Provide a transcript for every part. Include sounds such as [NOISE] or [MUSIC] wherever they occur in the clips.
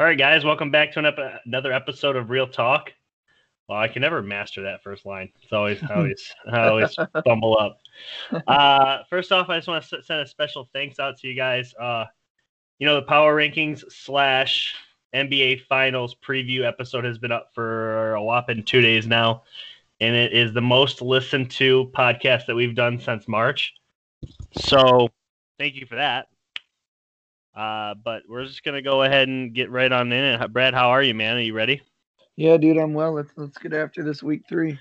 All right, guys, welcome back to an ep- another episode of Real Talk. Well, I can never master that first line. It's always, [LAUGHS] always, I always fumble up. Uh, first off, I just want to send a special thanks out to you guys. Uh, you know, the Power Rankings slash NBA Finals preview episode has been up for a whopping two days now, and it is the most listened to podcast that we've done since March. So, thank you for that. Uh, but we're just gonna go ahead and get right on in. Brad, how are you, man? Are you ready? Yeah, dude, I'm well. Let's let's get after this week three.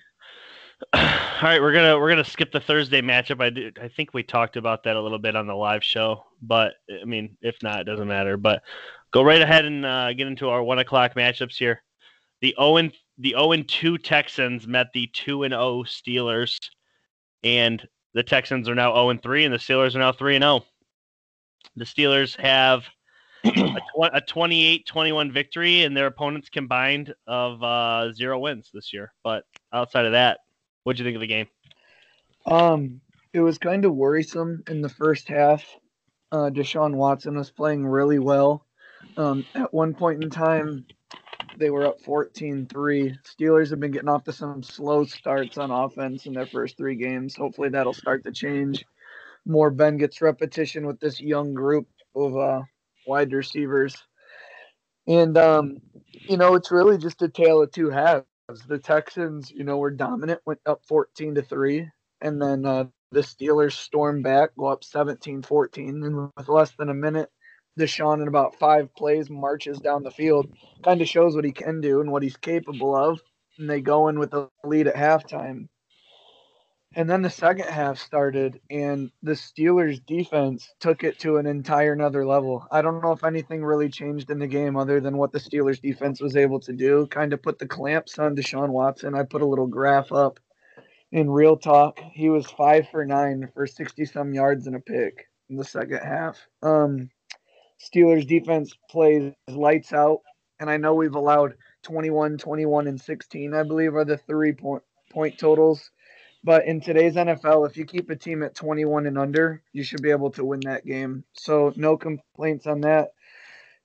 [CLEARS THROAT] All right, we're gonna we're gonna skip the Thursday matchup. I did, I think we talked about that a little bit on the live show, but I mean, if not, it doesn't matter. But go right ahead and uh, get into our one o'clock matchups here. The Owen the 0 and 2 Texans met the 2 and 0 Steelers, and the Texans are now 0 and 3, and the Steelers are now 3 and 0. The Steelers have [CLEARS THROAT] a 28 21 victory, and their opponents combined of uh, zero wins this year. But outside of that, what do you think of the game? Um, it was kind of worrisome in the first half. Uh, Deshaun Watson was playing really well. Um, at one point in time, they were up 14 3. Steelers have been getting off to some slow starts on offense in their first three games. Hopefully, that'll start to change more Ben gets repetition with this young group of uh, wide receivers. And, um, you know, it's really just a tale of two halves. The Texans, you know, were dominant, went up 14 to 3. And then uh, the Steelers storm back, go up 17 14. And with less than a minute, Deshaun, in about five plays, marches down the field, kind of shows what he can do and what he's capable of. And they go in with a lead at halftime. And then the second half started, and the Steelers' defense took it to an entire another level. I don't know if anything really changed in the game other than what the Steelers' defense was able to do. Kind of put the clamps on Deshaun Watson. I put a little graph up in real talk. He was five for nine for 60 some yards and a pick in the second half. Um, Steelers' defense plays lights out, and I know we've allowed 21, 21, and 16, I believe, are the three point, point totals but in today's NFL, if you keep a team at 21 and under, you should be able to win that game. So no complaints on that.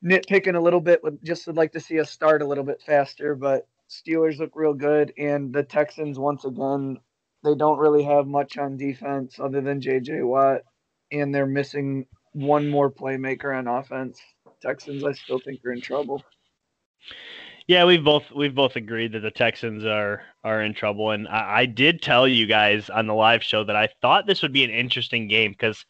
Nitpicking a little bit, would just would like to see us start a little bit faster, but Steelers look real good, and the Texans once again, they don't really have much on defense other than J.J. Watt, and they're missing one more playmaker on offense. Texans, I still think are in trouble. Yeah, we've both we've both agreed that the Texans are are in trouble, and I, I did tell you guys on the live show that I thought this would be an interesting game because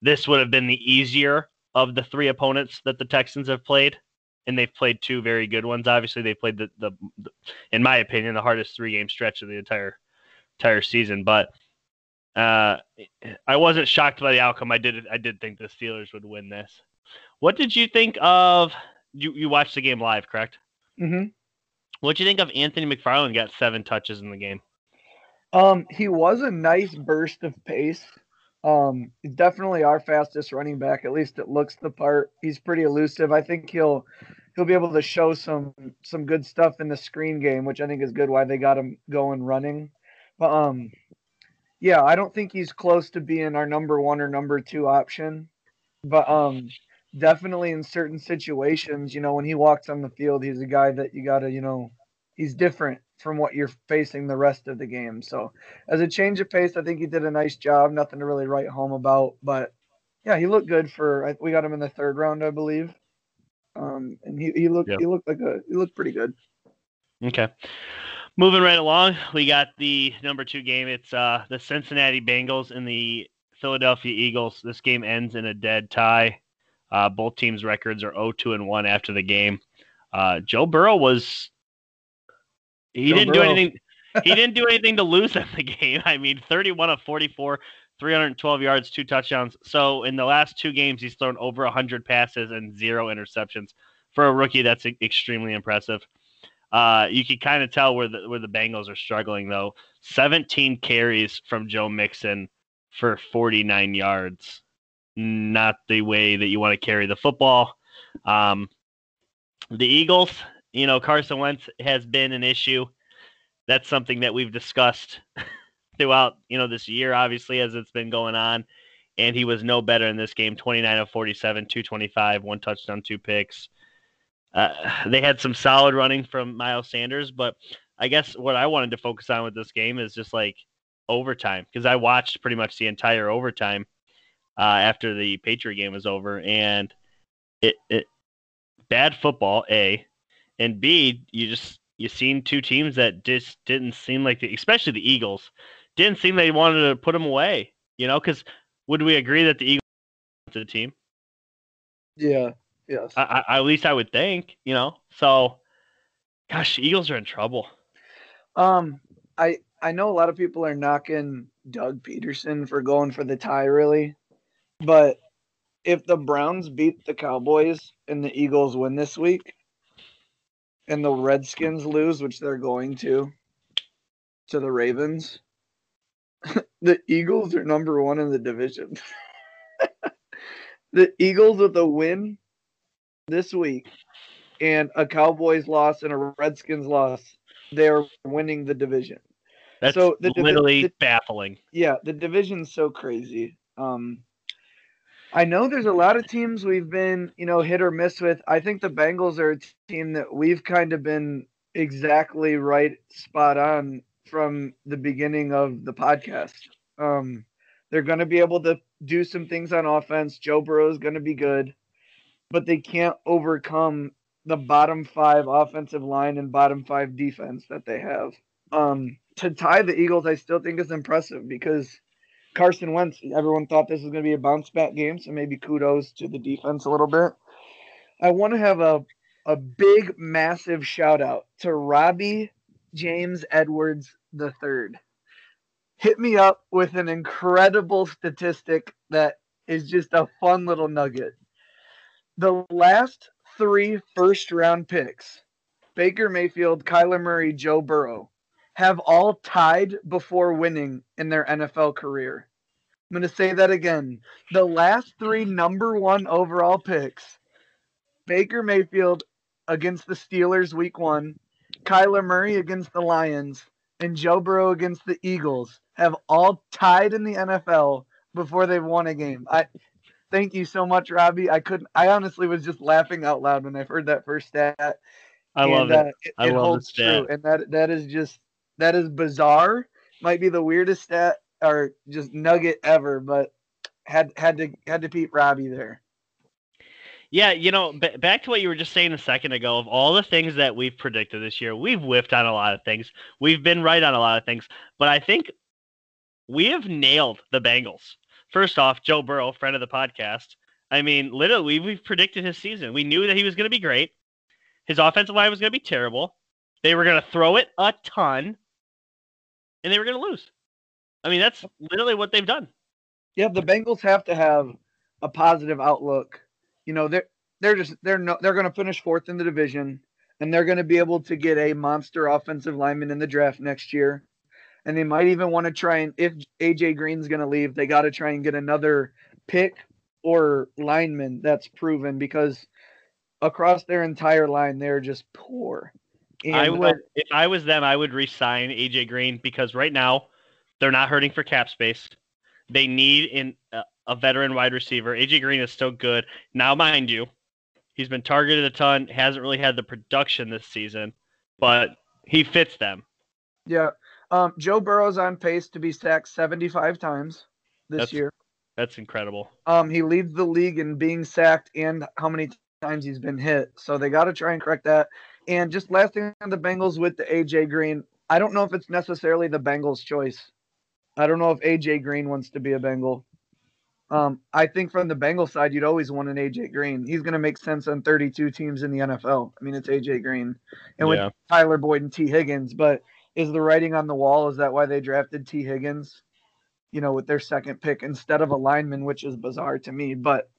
this would have been the easier of the three opponents that the Texans have played, and they've played two very good ones. Obviously, they played the, the, the in my opinion, the hardest three game stretch of the entire entire season. But uh, I wasn't shocked by the outcome. I did I did think the Steelers would win this. What did you think of? You you watched the game live, correct? Mm-hmm. What do you think of Anthony McFarland? Got seven touches in the game. Um, he was a nice burst of pace. Um, he's definitely our fastest running back. At least it looks the part. He's pretty elusive. I think he'll he'll be able to show some some good stuff in the screen game, which I think is good. Why they got him going running, but um, yeah, I don't think he's close to being our number one or number two option. But um, definitely in certain situations, you know, when he walks on the field, he's a guy that you got to, you know, he's different from what you're facing the rest of the game. So, as a change of pace, I think he did a nice job. Nothing to really write home about, but yeah, he looked good for. We got him in the third round, I believe. Um, and he, he looked he looked like a he looked pretty good. Okay. Moving right along, we got the number two game. It's uh, the Cincinnati Bengals and the Philadelphia Eagles. This game ends in a dead tie. Uh, both teams' records are 0-2 and 1 after the game. Uh, Joe Burrow was he Joe didn't Burrow. do anything. [LAUGHS] he didn't do anything to lose in the game. I mean, 31 of 44, 312 yards, two touchdowns. So in the last two games, he's thrown over 100 passes and zero interceptions. For a rookie, that's extremely impressive. Uh, you can kind of tell where the where the Bengals are struggling though. 17 carries from Joe Mixon for 49 yards not the way that you want to carry the football. Um, the Eagles, you know, Carson Wentz has been an issue. That's something that we've discussed [LAUGHS] throughout, you know, this year, obviously, as it's been going on. And he was no better in this game 29 of 47, 225, one touchdown, two picks. uh, they had some solid running from Miles Sanders, but I guess what I wanted to focus on with this game is just like overtime because I watched pretty much the entire overtime uh, after the Patriot game was over, and it, it bad football a, and b you just you seen two teams that just didn't seem like the especially the Eagles didn't seem they wanted to put them away, you know, because would we agree that the Eagles to the team? Yeah. Yes. I, I, at least I would think, you know. So, gosh, Eagles are in trouble. Um, I I know a lot of people are knocking Doug Pederson for going for the tie, really, but if the Browns beat the Cowboys and the Eagles win this week, and the Redskins lose, which they're going to, to the Ravens, [LAUGHS] the Eagles are number one in the division. [LAUGHS] the Eagles with a win this week and a Cowboys loss and a Redskins loss, they're winning the division. That's so the literally the, baffling. Yeah, the division's so crazy. Um, I know there's a lot of teams we've been, you know, hit or miss with. I think the Bengals are a team that we've kind of been exactly right, spot on from the beginning of the podcast. Um, they're going to be able to do some things on offense. Joe Burrow is going to be good but they can't overcome the bottom five offensive line and bottom five defense that they have. Um, to tie the Eagles, I still think is impressive because Carson Wentz, everyone thought this was going to be a bounce back game, so maybe kudos to the defense a little bit. I want to have a a big, massive shout out to Robbie James Edwards III. Hit me up with an incredible statistic that is just a fun little nugget the last three first round picks, Baker Mayfield, Kyler Murray, Joe Burrow, have all tied before winning in their NFL career. I'm going to say that again. The last three number one overall picks, Baker Mayfield against the Steelers week one, Kyler Murray against the Lions, and Joe Burrow against the Eagles, have all tied in the NFL before they've won a game. I Thank you so much, Robbie. I couldn't. I honestly was just laughing out loud when I heard that first stat. I and, love it. Uh, it, I it love holds true, and that that is just that is bizarre. Might be the weirdest stat or just nugget ever, but had had to had to beat Robbie there. Yeah, you know, b- back to what you were just saying a second ago. Of all the things that we've predicted this year, we've whiffed on a lot of things. We've been right on a lot of things, but I think we have nailed the Bengals. First off, Joe Burrow, friend of the podcast. I mean, literally, we've predicted his season. We knew that he was going to be great. His offensive line was going to be terrible. They were going to throw it a ton, and they were going to lose. I mean, that's literally what they've done. Yeah, the Bengals have to have a positive outlook. You know, they're they're just they're no they're going to finish fourth in the division, and they're going to be able to get a monster offensive lineman in the draft next year and they might even want to try and if AJ Green's going to leave, they got to try and get another pick or lineman that's proven because across their entire line they're just poor. And, I would, if I was them, I would resign AJ Green because right now they're not hurting for cap space. They need in uh, a veteran wide receiver. AJ Green is still good now, mind you. He's been targeted a ton. Hasn't really had the production this season, but he fits them. Yeah, um, Joe Burrow's on pace to be sacked 75 times this that's, year. That's incredible. Um, he leads the league in being sacked and how many times he's been hit. So they got to try and correct that. And just last thing on the Bengals with the AJ Green, I don't know if it's necessarily the Bengals' choice. I don't know if AJ Green wants to be a Bengal. Um, I think from the Bengal side, you'd always want an AJ Green. He's going to make sense on 32 teams in the NFL. I mean, it's AJ Green, and yeah. with Tyler Boyd and Tee Higgins. But is the writing on the wall? Is that why they drafted Tee Higgins? You know, with their second pick instead of a lineman, which is bizarre to me. But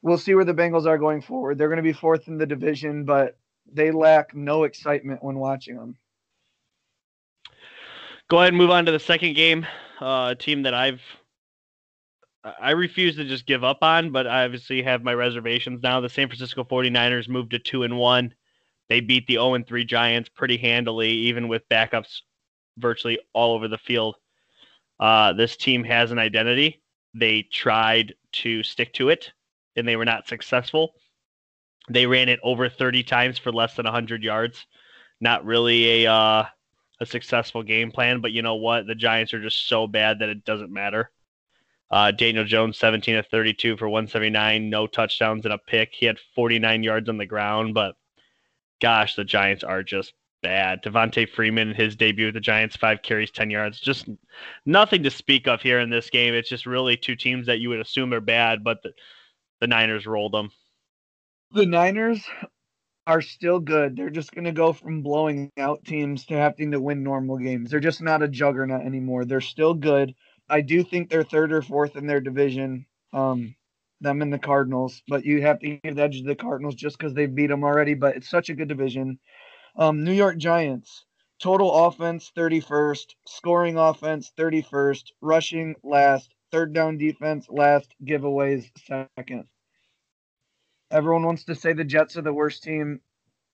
we'll see where the Bengals are going forward. They're going to be fourth in the division, but they lack no excitement when watching them. Go ahead and move on to the second game. Uh, team that I've I refuse to just give up on, but I obviously have my reservations now. The San Francisco 49ers moved to 2 and 1. They beat the 0 3 Giants pretty handily, even with backups virtually all over the field. Uh, this team has an identity. They tried to stick to it, and they were not successful. They ran it over 30 times for less than 100 yards. Not really a uh, a successful game plan, but you know what? The Giants are just so bad that it doesn't matter. Uh, Daniel Jones, 17 of 32 for 179, no touchdowns and a pick. He had 49 yards on the ground, but gosh, the Giants are just bad. Devonta Freeman, his debut with the Giants, five carries, 10 yards. Just nothing to speak of here in this game. It's just really two teams that you would assume are bad, but the, the Niners rolled them. The Niners are still good. They're just going to go from blowing out teams to having to win normal games. They're just not a juggernaut anymore. They're still good. I do think they're third or fourth in their division. Um, them and the Cardinals, but you have to give the edge to the Cardinals just because they beat them already. But it's such a good division. Um, New York Giants total offense 31st, scoring offense 31st, rushing last, third down defense last, giveaways second. Everyone wants to say the Jets are the worst team.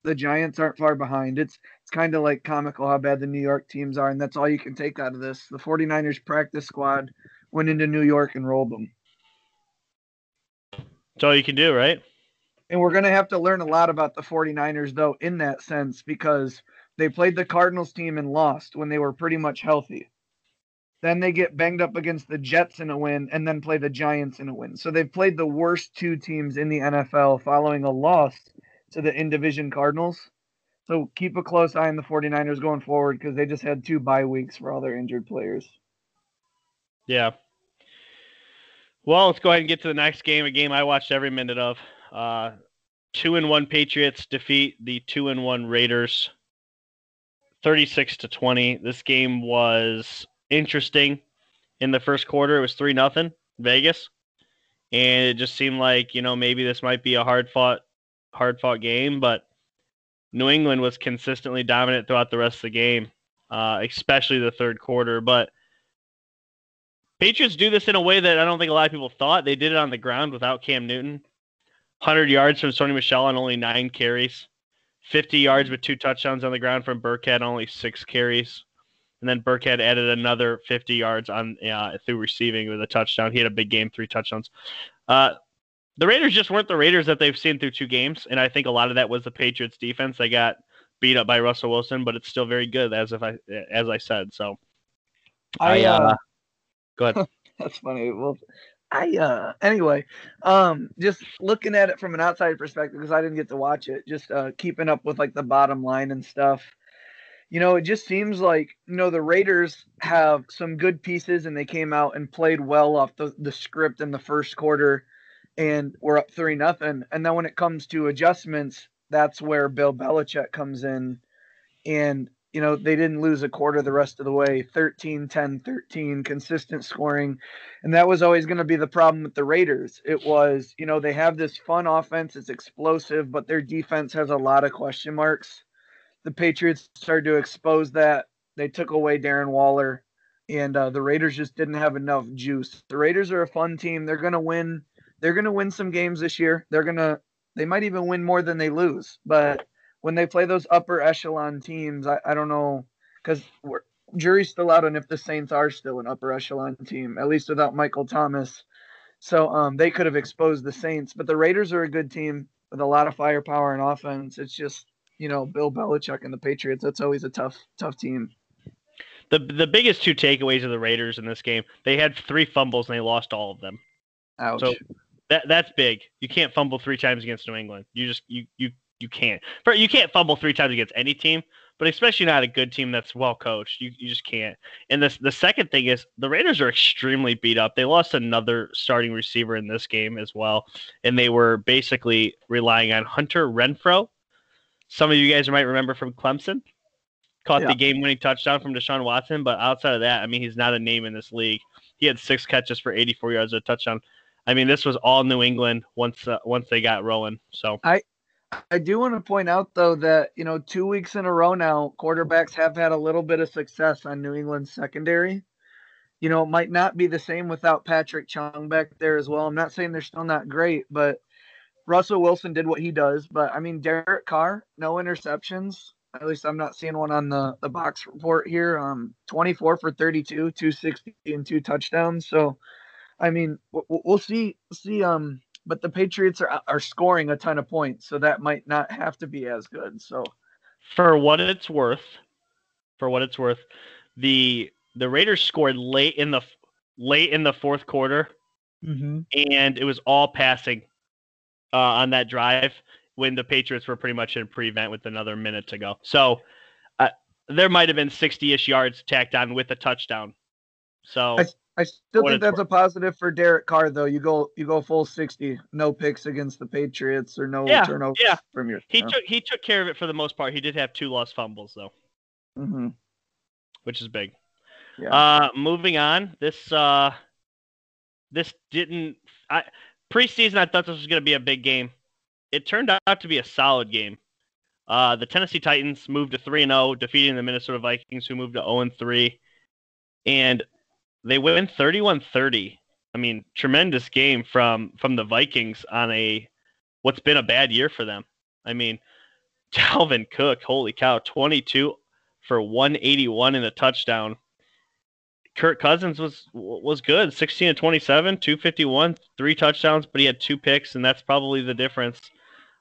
The Giants aren't far behind. It's it's kind of like comical how bad the New York teams are, and that's all you can take out of this. The 49ers practice squad went into New York and rolled them. That's all you can do, right? And we're going to have to learn a lot about the 49ers, though, in that sense, because they played the Cardinals team and lost when they were pretty much healthy. Then they get banged up against the Jets in a win and then play the Giants in a win. So they've played the worst two teams in the NFL following a loss to the in division Cardinals. So keep a close eye on the 49ers going forward because they just had two bye weeks for all their injured players. Yeah. Well, let's go ahead and get to the next game, a game I watched every minute of. Uh, two and one Patriots defeat the two and one Raiders 36 to 20. This game was interesting in the first quarter. It was 3 nothing Vegas. And it just seemed like, you know, maybe this might be a hard fought hard fought game, but New England was consistently dominant throughout the rest of the game, uh, especially the third quarter. But Patriots do this in a way that I don't think a lot of people thought. They did it on the ground without Cam Newton. 100 yards from Sony Michel on only nine carries. 50 yards with two touchdowns on the ground from Burkhead, on only six carries. And then Burkhead added another 50 yards on uh, through receiving with a touchdown. He had a big game, three touchdowns. Uh, the Raiders just weren't the Raiders that they've seen through two games, and I think a lot of that was the Patriots defense. They got beat up by Russell Wilson, but it's still very good, as if I as I said. So, I, uh, uh go ahead. [LAUGHS] that's funny. Well, I uh anyway, um, just looking at it from an outside perspective because I didn't get to watch it. Just uh, keeping up with like the bottom line and stuff. You know, it just seems like you know the Raiders have some good pieces, and they came out and played well off the the script in the first quarter and we're up three nothing. And then when it comes to adjustments, that's where Bill Belichick comes in. And, you know, they didn't lose a quarter the rest of the way 13, 10, 13, consistent scoring. And that was always going to be the problem with the Raiders. It was, you know, they have this fun offense, it's explosive, but their defense has a lot of question marks. The Patriots started to expose that. They took away Darren Waller, and uh, the Raiders just didn't have enough juice. The Raiders are a fun team. They're going to win they're going to win some games this year. They're going to, they might even win more than they lose. But when they play those upper echelon teams, I, I don't know, because jury's still out on if the Saints are still an upper echelon team, at least without Michael Thomas. So um, they could have exposed the Saints. But the Raiders are a good team with a lot of firepower and offense. It's just, you know, Bill Belichick and the Patriots. That's always a tough, tough team. The, the biggest two takeaways of the Raiders in this game, they had three fumbles and they lost all of them. Ouch. So that that's big. You can't fumble three times against New England. You just you you you can't. You can't fumble three times against any team, but especially not a good team that's well coached. You you just can't. And the the second thing is the Raiders are extremely beat up. They lost another starting receiver in this game as well, and they were basically relying on Hunter Renfrow. Some of you guys might remember from Clemson. Caught yeah. the game-winning touchdown from Deshaun Watson, but outside of that, I mean, he's not a name in this league. He had six catches for 84 yards, a touchdown. I mean, this was all New England once uh, once they got rolling. So I I do want to point out though that you know two weeks in a row now, quarterbacks have had a little bit of success on New England's secondary. You know, it might not be the same without Patrick Chung back there as well. I'm not saying they're still not great, but Russell Wilson did what he does. But I mean, Derek Carr, no interceptions. At least I'm not seeing one on the, the box report here. Um, 24 for 32, 260 and two touchdowns. So I mean, we'll see see um but the Patriots are are scoring a ton of points, so that might not have to be as good. So, for what it's worth, for what it's worth, the the Raiders scored late in the late in the fourth quarter, mm-hmm. and it was all passing uh, on that drive when the Patriots were pretty much in prevent with another minute to go. So uh, there might have been 60-ish yards tacked on with a touchdown. So I, I still think that's worth. a positive for Derek Carr, though. You go you go full 60, no picks against the Patriots or no yeah, turnovers yeah. from your. He took he took care of it for the most part. He did have two lost fumbles though, mm-hmm. which is big. Yeah. Uh, moving on, this uh, this didn't. I preseason I thought this was going to be a big game. It turned out to be a solid game. Uh, the Tennessee Titans moved to three and zero, oh, defeating the Minnesota Vikings, who moved to zero and three. and they win 31-30. I mean, tremendous game from from the Vikings on a what's been a bad year for them. I mean, [LAUGHS] Dalvin Cook, holy cow, 22 for 181 in a touchdown. Kirk Cousins was was good, 16 to 27, 251, three touchdowns, but he had two picks, and that's probably the difference.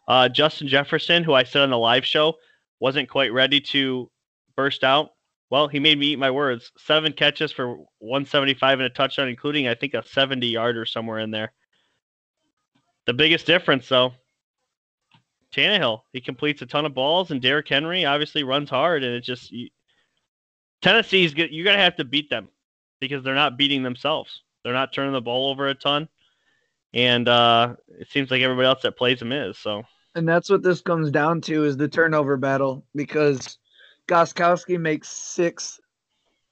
Uh, Justin Jefferson, who I said on the live show, wasn't quite ready to burst out. Well, he made me eat my words. Seven catches for 175 and a touchdown, including I think a 70 yarder somewhere in there. The biggest difference, though, Tannehill. He completes a ton of balls, and Derrick Henry obviously runs hard, and it just you, Tennessee's good. You're gonna have to beat them because they're not beating themselves. They're not turning the ball over a ton, and uh, it seems like everybody else that plays them is. So, and that's what this comes down to is the turnover battle because Gostkowski makes six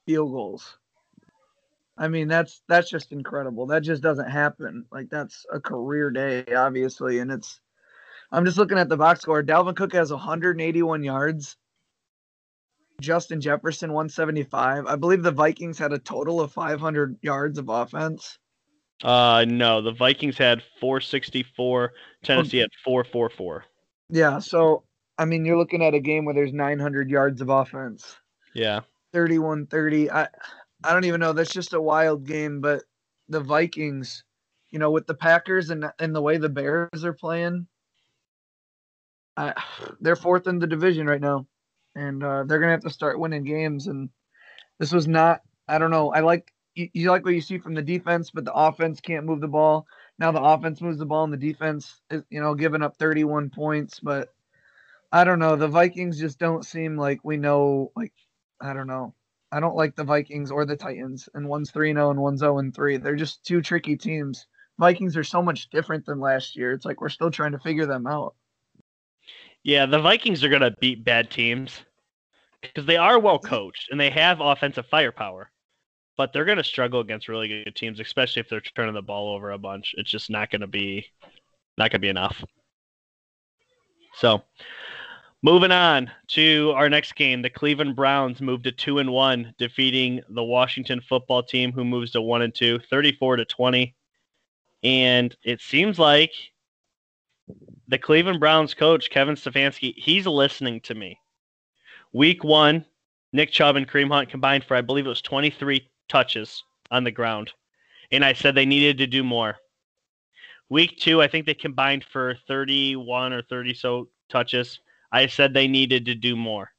field goals. I mean, that's that's just incredible. That just doesn't happen. Like that's a career day, obviously, and it's. I'm just looking at the box score. Dalvin Cook has 181 yards Justin Jefferson 175. I believe the Vikings had a total of 500 yards of offense. Uh no, the Vikings had 464, Tennessee had 444. Yeah, so I mean you're looking at a game where there's 900 yards of offense. Yeah. 31-30. I I don't even know, that's just a wild game, but the Vikings, you know, with the Packers and and the way the Bears are playing, I, they're fourth in the division right now and uh, they're gonna have to start winning games. And this was not. I don't know. I like you, you like what you see from the defense, but the offense can't move the ball. Now the offense moves the ball, and the defense is you know giving up 31 points. But I don't know. The Vikings just don't seem like we know. Like I don't know. I don't like the Vikings or the Titans, and one's 3 0 and one's 0 and 3. They're just two tricky teams. Vikings are so much different than last year. It's like we're still trying to figure them out. Yeah, the Vikings are going to beat bad teams because they are well coached and they have offensive firepower, but they're going to struggle against really good teams, especially if they're turning the ball over a bunch. It's just not going to be not going to be enough. So, moving on to our next game, the Cleveland Browns moved to 2 and 1, defeating the Washington football team who moves to 1 and 2, 34 to 20. And it seems like the Cleveland Browns coach, Kevin Stefanski, he's listening to me. Week one, Nick Chubb and Kareem Hunt combined for, I believe it was 23 touches on the ground. And I said they needed to do more. Week two, I think they combined for 31 or 30 so touches. I said they needed to do more.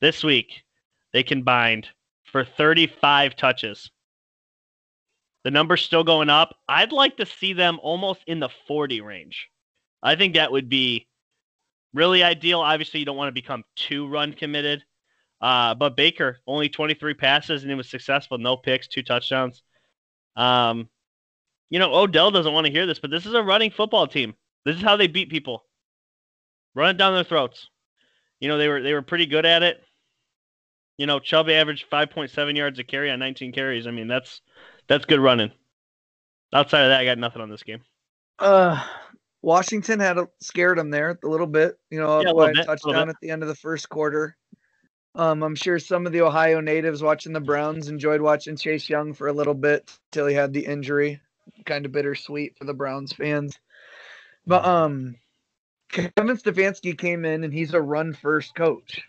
This week, they combined for 35 touches. The number's still going up. I'd like to see them almost in the 40 range. I think that would be really ideal. Obviously, you don't want to become too run committed. Uh, but Baker only 23 passes and he was successful. No picks, two touchdowns. Um, you know, Odell doesn't want to hear this, but this is a running football team. This is how they beat people. Run it down their throats. You know, they were they were pretty good at it. You know, Chubb averaged 5.7 yards a carry on 19 carries. I mean, that's that's good running. Outside of that, I got nothing on this game. Uh, Washington had a, scared them there a little bit, you know, yeah, by a, touchdown at the end of the first quarter. Um, I'm sure some of the Ohio natives watching the Browns enjoyed watching Chase Young for a little bit till he had the injury. Kind of bittersweet for the Browns fans. But um, Kevin Stefanski came in and he's a run first coach.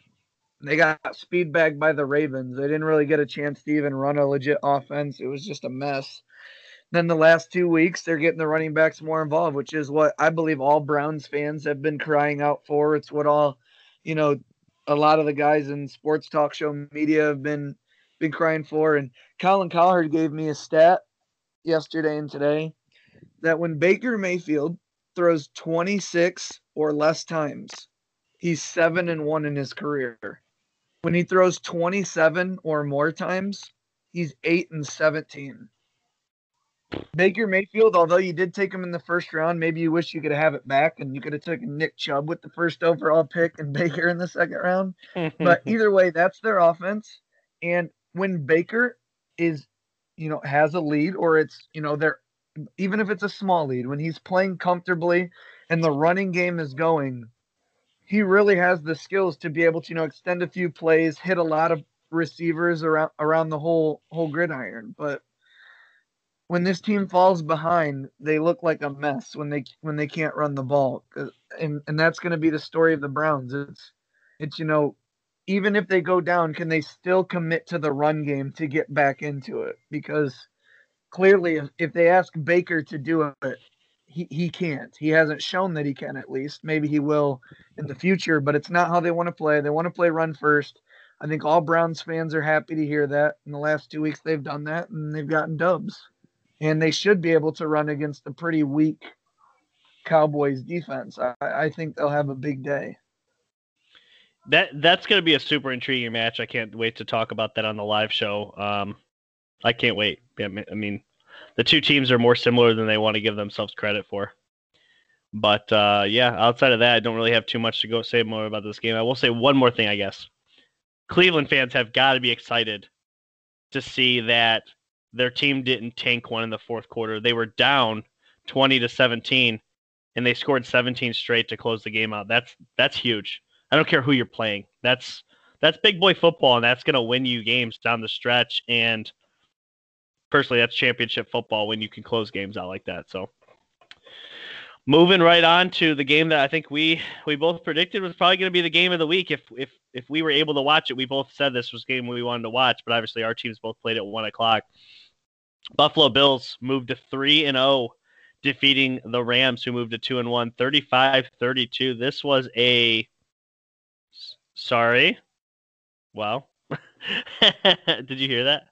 They got speed bagged by the Ravens. They didn't really get a chance to even run a legit offense. It was just a mess. Then the last two weeks, they're getting the running backs more involved, which is what I believe all Browns fans have been crying out for. It's what all, you know, a lot of the guys in sports talk show media have been been crying for. And Colin Cowherd gave me a stat yesterday and today that when Baker Mayfield throws 26 or less times, he's seven and one in his career. When he throws 27 or more times, he's eight and 17. Baker Mayfield, although you did take him in the first round, maybe you wish you could have it back and you could have taken Nick Chubb with the first overall pick and [LAUGHS] Baker in the second round. but [LAUGHS] either way, that's their offense. And when Baker is, you know, has a lead or it's, you know, they're even if it's a small lead, when he's playing comfortably and the running game is going, he really has the skills to be able to, you know, extend a few plays, hit a lot of receivers around around the whole whole gridiron. But when this team falls behind, they look like a mess when they when they can't run the ball, and and that's going to be the story of the Browns. It's it's you know, even if they go down, can they still commit to the run game to get back into it? Because clearly, if, if they ask Baker to do it, he, he can't. He hasn't shown that he can. At least maybe he will in the future, but it's not how they want to play. They want to play run first. I think all Browns fans are happy to hear that. In the last two weeks, they've done that and they've gotten dubs and they should be able to run against a pretty weak Cowboys defense. I, I think they'll have a big day. That that's going to be a super intriguing match. I can't wait to talk about that on the live show. Um, I can't wait. I mean, the two teams are more similar than they want to give themselves credit for. But uh, yeah, outside of that, I don't really have too much to go say more about this game. I will say one more thing, I guess. Cleveland fans have got to be excited to see that their team didn't tank one in the fourth quarter. They were down 20 to 17 and they scored 17 straight to close the game out. That's that's huge. I don't care who you're playing. That's that's big boy football and that's going to win you games down the stretch and personally that's championship football when you can close games out like that. So moving right on to the game that I think we we both predicted was probably going to be the game of the week if if if we were able to watch it. We both said this was game we wanted to watch, but obviously our teams both played at one o'clock. Buffalo Bills moved to 3 and 0 defeating the Rams who moved to 2 and 1 35-32. This was a sorry. Well, [LAUGHS] did you hear that?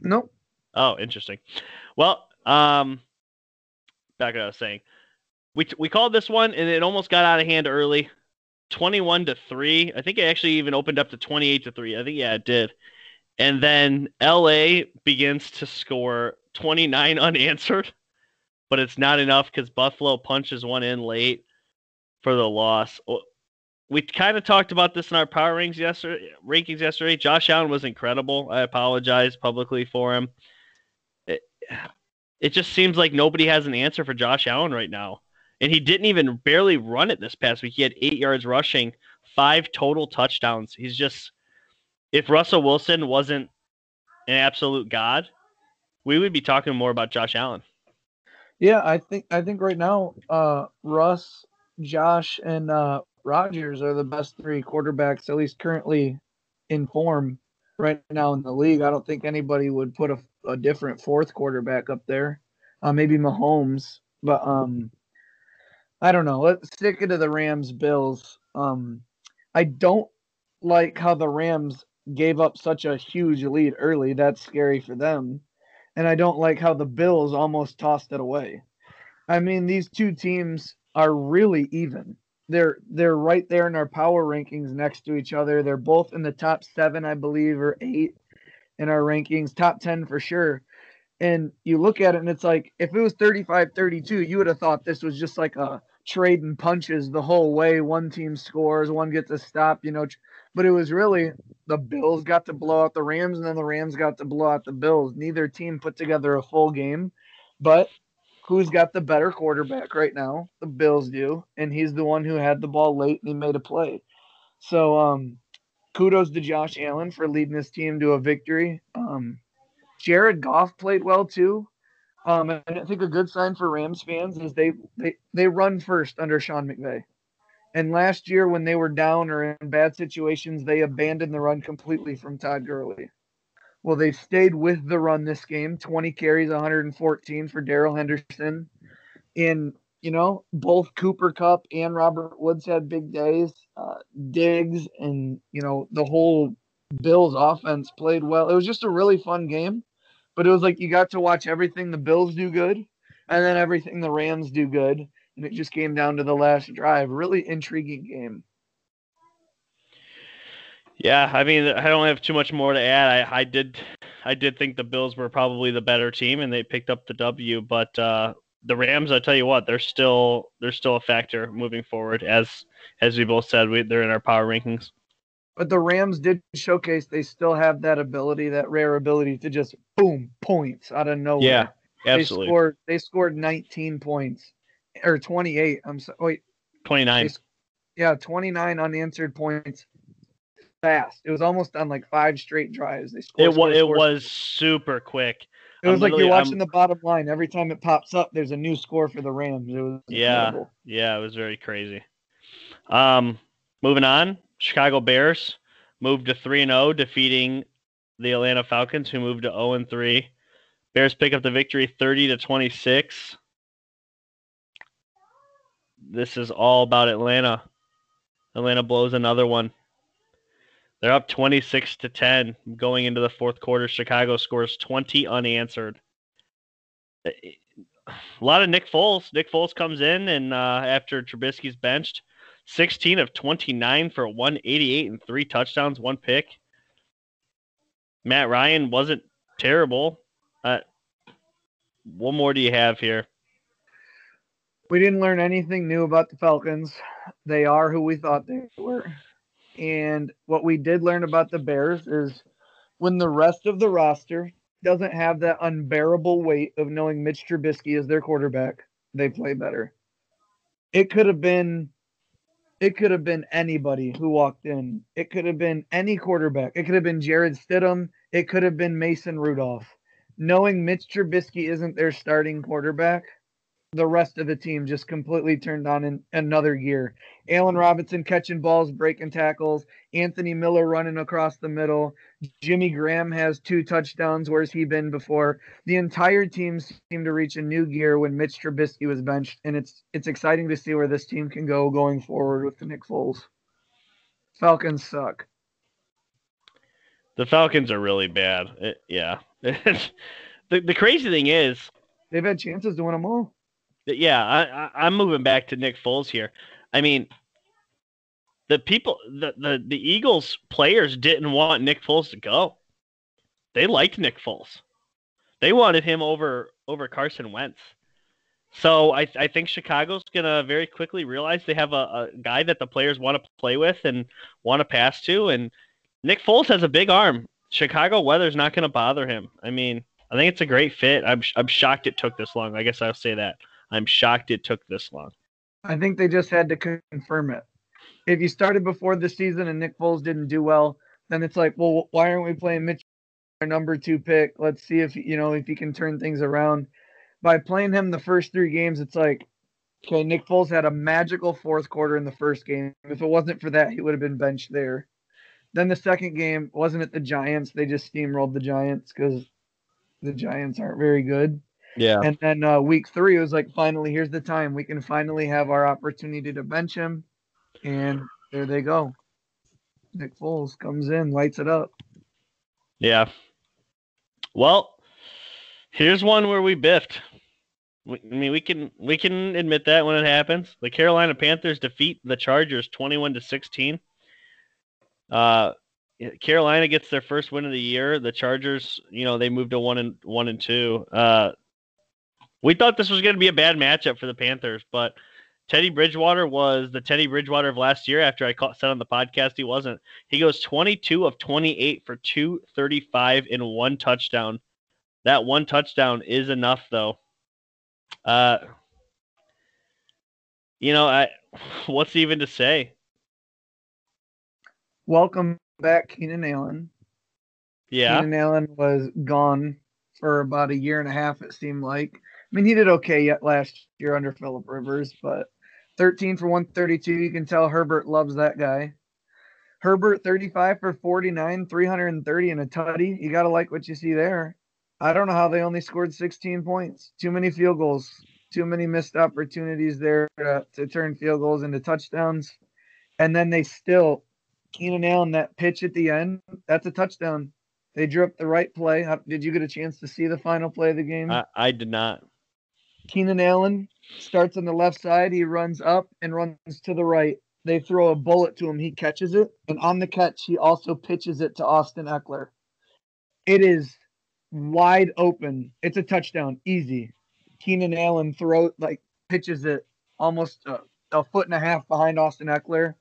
Nope. Oh, interesting. Well, um back what I was saying. We we called this one and it almost got out of hand early. 21 to 3. I think it actually even opened up to 28 to 3. I think yeah, it did. And then LA begins to score 29 [LAUGHS] unanswered, but it's not enough because Buffalo punches one in late for the loss. We kind of talked about this in our power rankings yesterday. Rankings yesterday. Josh Allen was incredible. I apologize publicly for him. It, it just seems like nobody has an answer for Josh Allen right now, and he didn't even barely run it this past week. He had eight yards rushing, five total touchdowns. He's just if Russell Wilson wasn't an absolute god, we would be talking more about Josh Allen. Yeah, I think I think right now, uh, Russ, Josh, and uh, are the best three quarterbacks, at least currently in form right now in the league. I don't think anybody would put a, a different fourth quarterback up there. Uh, maybe Mahomes, but um, I don't know. Let's stick it to the Rams Bills. Um, I don't like how the Rams gave up such a huge lead early. That's scary for them. And I don't like how the Bills almost tossed it away. I mean, these two teams are really even. They're they're right there in our power rankings next to each other. They're both in the top 7, I believe, or 8 in our rankings, top 10 for sure. And you look at it and it's like if it was 35-32, you would have thought this was just like a trading punches the whole way. One team scores, one gets a stop, you know, but it was really the Bills got to blow out the Rams, and then the Rams got to blow out the Bills. Neither team put together a full game, but who's got the better quarterback right now? The Bills do, and he's the one who had the ball late and he made a play. So, um, kudos to Josh Allen for leading his team to a victory. Um, Jared Goff played well too. Um, and I think a good sign for Rams fans is they they, they run first under Sean McVay. And last year, when they were down or in bad situations, they abandoned the run completely from Todd Gurley. Well, they stayed with the run this game 20 carries, 114 for Darrell Henderson. And, you know, both Cooper Kupp and Robert Woods had big days. Uh, Diggs and, you know, the whole Bills offense played well. It was just a really fun game, but it was like you got to watch everything the Bills do good and then everything the Rams do good. And it just came down to the last drive. Really intriguing game. Yeah, I mean, I don't have too much more to add. I, I did, I did think the Bills were probably the better team, and they picked up the W. But uh, the Rams, I tell you what, they're still they're still a factor moving forward. As as we both said, we, they're in our power rankings. But the Rams did showcase they still have that ability, that rare ability to just boom points out of nowhere. Yeah, absolutely. They scored they scored 19 points or 28. I'm sorry, wait, 29. They, yeah, 29 unanswered points fast. It was almost on like five straight drives. They scored. It was it was super quick. It was I'm like you're watching I'm, the bottom line. Every time it pops up, there's a new score for the Rams. It was yeah, incredible. yeah, it was very crazy. Um, moving on, Chicago Bears moved to three and zero, oh, defeating the Atlanta Falcons, who moved to zero and three. Bears pick up the victory, thirty to twenty six. This is all about Atlanta. Atlanta blows another one. They're up 26 to 10 going into the fourth quarter. Chicago scores 20 unanswered. A lot of Nick Foles. Nick Foles comes in and uh, after Trubisky's benched, 16 of 29 for 188 and three touchdowns, one pick. Matt Ryan wasn't terrible. Uh, what more do you have here? We didn't learn anything new about the Falcons. They are who we thought they were. And what we did learn about the Bears is when the rest of the roster doesn't have that unbearable weight of knowing Mitch Trubisky is their quarterback, they play better. It could have been it could have been anybody who walked in. It could have been any quarterback. It could have been Jarrett Stidham. It could have been Mason Rudolph. Knowing Mitch Trubisky isn't their starting quarterback, the rest of the team just completely turned on in another gear. Allen Robinson catching balls, breaking tackles, Anthony Miller running across the middle. Jimmy Graham has two touchdowns. Where's he been before? The entire team seemed to reach a new gear when Mitch Trubisky was benched, and it's it's exciting to see where this team can go going forward with the Nick Foles. Falcons suck. The Falcons are really bad. It, yeah. [LAUGHS] the the crazy thing is they've had chances to win them all yeah, I, am moving back to Nick Foles here. I mean, the people, the, the the Eagles players didn't want Nick Foles to go. They liked Nick Foles. They wanted him over over Carson Wentz. So I, I think Chicago's gonna very quickly realize they have a, a guy that the players want to play with and want to pass to, and Nick Foles has a big arm. Chicago weather's not gonna bother him. I mean, I think it's a great fit. I'm I'm shocked it took this long. I guess I'll say that. I'm shocked it took this long. I think they just had to confirm it. If you started before the season and Nick Foles didn't do well, then it's like, well, why aren't we playing Mitch, our number two pick? Let's see if you know if he can turn things around. By playing him the first three games, it's like, okay, Nick Foles had a magical fourth quarter in the first game. If it wasn't for that, he would have been benched there. Then the second game wasn't it the Giants? They just steamrolled the Giants because the Giants aren't very good. Yeah. And then uh, week three, it was like, finally, here's the time. We can finally have our opportunity to bench him. And there they go. Nick Foles comes in, lights it up. Yeah. Well, here's one where we biffed. I mean, we can we can admit that when it happens. The Carolina Panthers defeat the Chargers 21 to 16. Uh, Carolina gets their first win of the year. The Chargers, you know, they moved to one and one and two. Uh, we thought this was going to be a bad matchup for the Panthers, but Teddy Bridgewater was the Teddy Bridgewater of last year. After I said on the podcast he wasn't, he goes 22 of 28 for 235 in one touchdown. That one touchdown is enough, though. Uh, you know, I [SIGHS] what's even to say? Welcome back, Keenan Allen. Yeah, Keenan Allen was gone for about a year and a half. It seemed like mean, he did okay yet last year under Philip Rivers, but 13 for 132. You can tell Herbert loves that guy. Herbert 35 for 49, 330 and a tutty. You got to like what you see there. I don't know how they only scored 16 points. Too many field goals, too many missed opportunities there to, to turn field goals into touchdowns. And then they still, Keenan Allen, that pitch at the end, that's a touchdown. They drew up the right play. How, did you get a chance to see the final play of the game? I, I did not. Keenan Allen starts on the left side. He runs up and runs to the right. They throw a bullet to him. He catches it. And on the catch, he also pitches it to Austin Ekeler. It is wide open. It's a touchdown. Easy. Keenan Allen throw like pitches it almost a, a foot and a half behind Austin Ekeler.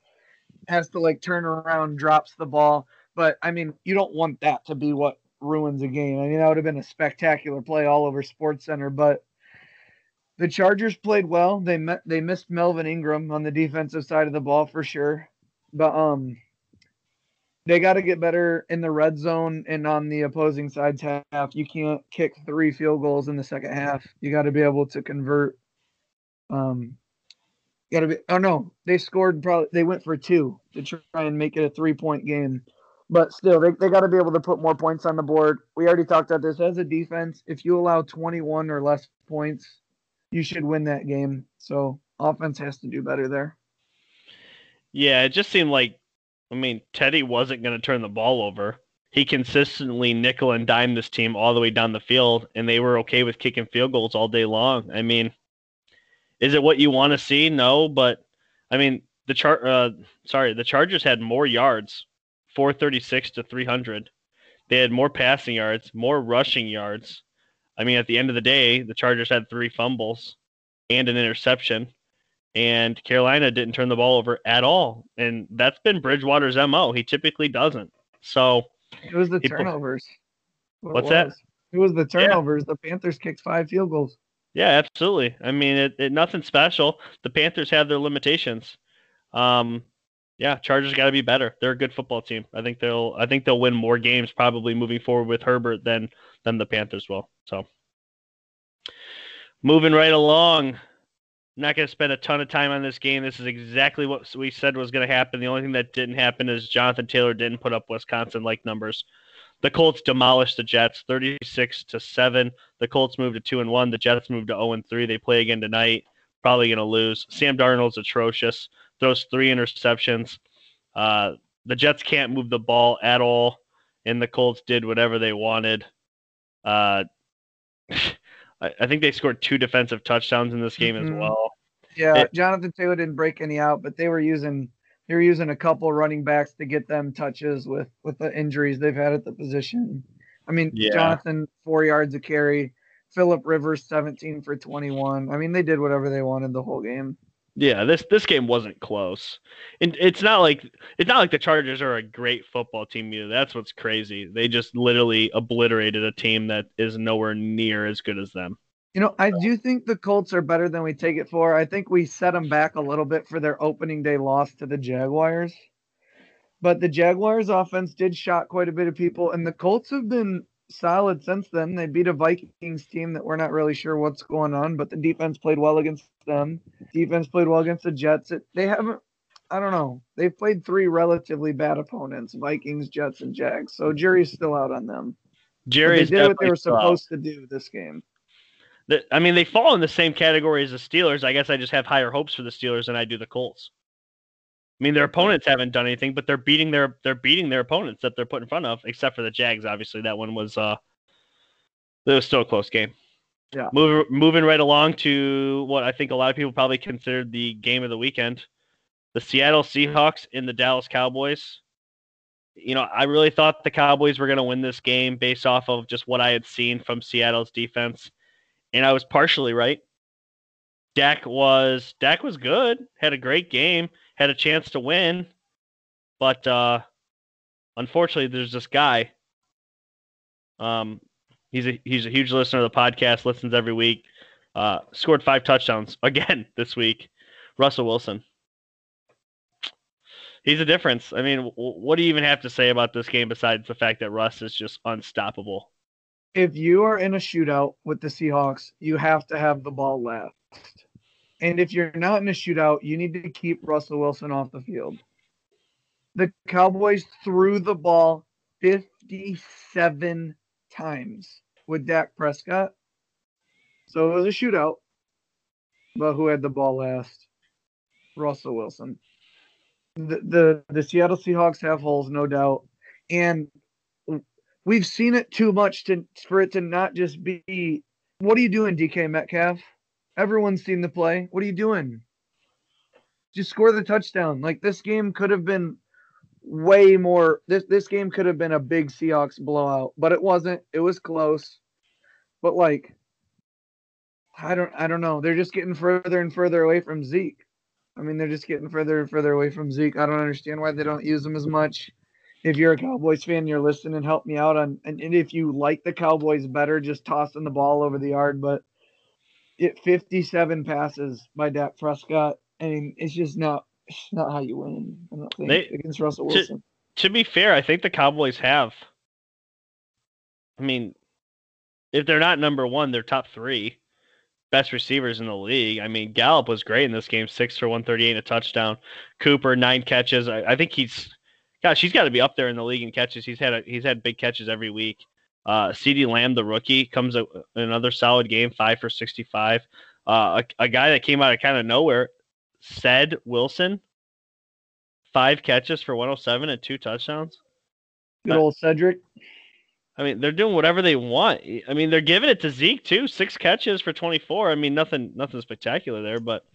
Has to like turn around, drops the ball. But I mean, you don't want that to be what ruins a game. I mean, that would have been a spectacular play all over Sports Center, but the Chargers played well. They met, they missed Melvin Ingram on the defensive side of the ball for sure, but um, they got to get better in the red zone and on the opposing side's half. You can't kick three field goals in the second half. You got to be able to convert. Um, got to be. Oh no, they scored. Probably they went for two to try and make it a three point game. But still, they, they got to be able to put more points on the board. We already talked about this. As a defense, if you allow 21 or less points, you should win that game. So offense has to do better there. Yeah, it just seemed like, I mean, Teddy wasn't going to turn the ball over. He consistently nickel and dime this team all the way down the field, and they were okay with kicking field goals all day long. I mean, is it what you want to see? No, but I mean, the chart. Uh, sorry, the Chargers had more yards 436 to 300. They had more passing yards, more rushing yards. I mean, at the end of the day, the Chargers had three fumbles and an interception, and Carolina didn't turn the ball over at all. And that's been Bridgewater's MO. He typically doesn't. So it was the turnovers. What what's that? It was the turnovers. Yeah. The Panthers kicked five field goals. Yeah, absolutely. I mean, it, it nothing special. The Panthers have their limitations. Um, yeah, Chargers got to be better. They're a good football team. I think they'll I think they'll win more games probably moving forward with Herbert than than the Panthers will. So moving right along. not going to spend a ton of time on this game. This is exactly what we said was going to happen. The only thing that didn't happen is Jonathan Taylor didn't put up Wisconsin like numbers. The Colts demolished the Jets 36 to 7. The Colts moved to 2 and 1. The Jets moved to 0 and 3. They play again tonight. Probably going to lose. Sam Darnold's atrocious throws three interceptions. Uh, the Jets can't move the ball at all, and the Colts did whatever they wanted. Uh, [SIGHS] I, I, think they scored two defensive touchdowns in this game mm-hmm. as well. Yeah, it, Jonathan Taylor didn't break any out, but they were using they were using a couple running backs to get them touches with with the injuries they've had at the position. I mean, yeah. Jonathan four yards of carry, Philip Rivers seventeen for twenty one. I mean, they did whatever they wanted the whole game. Yeah, this this game wasn't close, and it's not like it's not like the Chargers are a great football team either. That's what's crazy. They just literally obliterated a team that is nowhere near as good as them. You know, I do think the Colts are better than we take it for. I think we set them back a little bit for their opening day loss to the Jaguars. But the Jaguars offense did shock quite a bit of people, and the Colts have been solid since then. They beat a Vikings team that we're not really sure what's going on, but the defense played well against them. Defense played well against the Jets. It, they haven't. I don't know. They've played three relatively bad opponents: Vikings, Jets, and Jags. So jury's still out on them. Jerry did what they were supposed to do this game. The, I mean, they fall in the same category as the Steelers. I guess I just have higher hopes for the Steelers than I do the Colts. I mean, their opponents haven't done anything, but they're beating their they're beating their opponents that they're put in front of, except for the Jags. Obviously, that one was uh, it was still a close game. Yeah. Moving moving right along to what I think a lot of people probably considered the game of the weekend, the Seattle Seahawks in the Dallas Cowboys. You know, I really thought the Cowboys were going to win this game based off of just what I had seen from Seattle's defense, and I was partially right. Dak was Dak was good, had a great game had a chance to win, but uh, unfortunately, there's this guy. Um, he's a he's a huge listener of the podcast, listens every week. Uh, scored five touchdowns [LAUGHS] again this week. Russell Wilson. He's a difference. I mean, w- what do you even have to say about this game besides the fact that Russ is just unstoppable? If you are in a shootout with the Seahawks, you have to have the ball last. And if you're not in a shootout, you need to keep Russell Wilson off the field. The Cowboys threw the ball 57 times with Dak Prescott. So it was a shootout. But who had the ball last? Russell Wilson. The, the the Seattle Seahawks have holes, no doubt. And we've seen it too much to for it to not just be what are you doing, DK Metcalf? Everyone's seen the play. What are you doing? Just score the touchdown. Like this game could have been way more this this game could have been a big Seahawks blowout, but it wasn't. It was close. But like I don't I don't know. They're just getting further and further away from Zeke. I mean, they're just getting further and further away from Zeke. I don't understand why they don't use him as much. If you're a Cowboys fan, you're listening, help me out on and, and if you like the Cowboys better, just tossing the ball over the yard. But it 57 passes by Dak Prescott. I mean, it's just not it's not how you win. I don't think they, against Russell Wilson. To, to be fair, I think the Cowboys have. I mean, if they're not number one, they're top three best receivers in the league. I mean, Gallup was great in this game, six for 138 and a touchdown. Cooper, nine catches. I, I think he's, gosh, he's got to be up there in the league in catches. He's had a, he's had big catches every week. Uh, CeeDee Lamb, the rookie, comes a, another solid game, five for 65. Uh, a, a guy that came out of kind of nowhere, Ced Wilson, five catches for 107 and two touchdowns. Good old Cedric. I mean, they're doing whatever they want. I mean, they're giving it to Zeke too. Six catches for 24. I mean, nothing, nothing spectacular there, but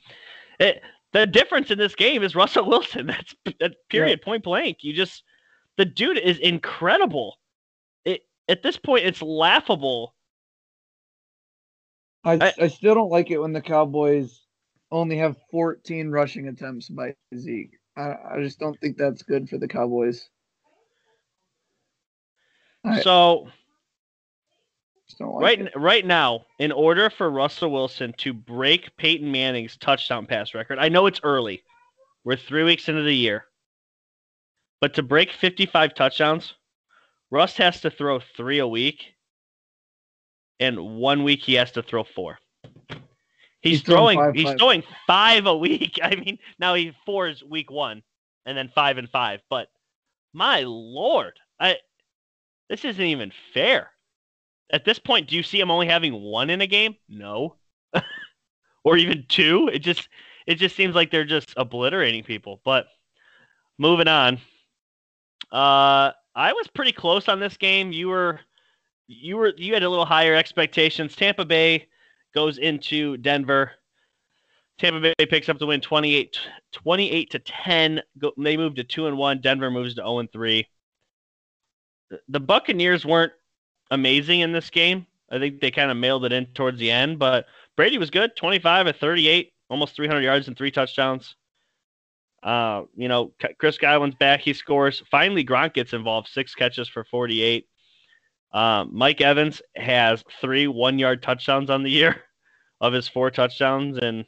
it, the difference in this game is Russell [LAUGHS] Wilson. That's that period, yeah. point blank. You just the dude is incredible. At this point, it's laughable. I, I, I still don't like it when the Cowboys only have 14 rushing attempts by Zeke. I, I just don't think that's good for the Cowboys. So like right it. right now, in order for Russell Wilson to break Peyton Manning's touchdown pass record, I know it's early. We're three weeks into the year. But to break 55 touchdowns, Russ has to throw three a week. And one week he has to throw four. He's, he's throwing five, he's five. throwing five a week. [LAUGHS] I mean, now he four is week one and then five and five. But my lord. I this isn't even fair. At this point, do you see him only having one in a game? No. [LAUGHS] or even two? It just it just seems like they're just obliterating people. But moving on. Uh I was pretty close on this game. You were you were you had a little higher expectations. Tampa Bay goes into Denver. Tampa Bay picks up the win 28, 28 to 10. Go, they move to 2 and 1. Denver moves to 0 and 3 the Buccaneers weren't amazing in this game. I think they kind of mailed it in towards the end, but Brady was good 25 at 38, almost 300 yards and three touchdowns. Uh, you know, Chris Godwin's back. He scores. Finally, Gronk gets involved, six catches for 48. Um, Mike Evans has three one yard touchdowns on the year [LAUGHS] of his four touchdowns. And,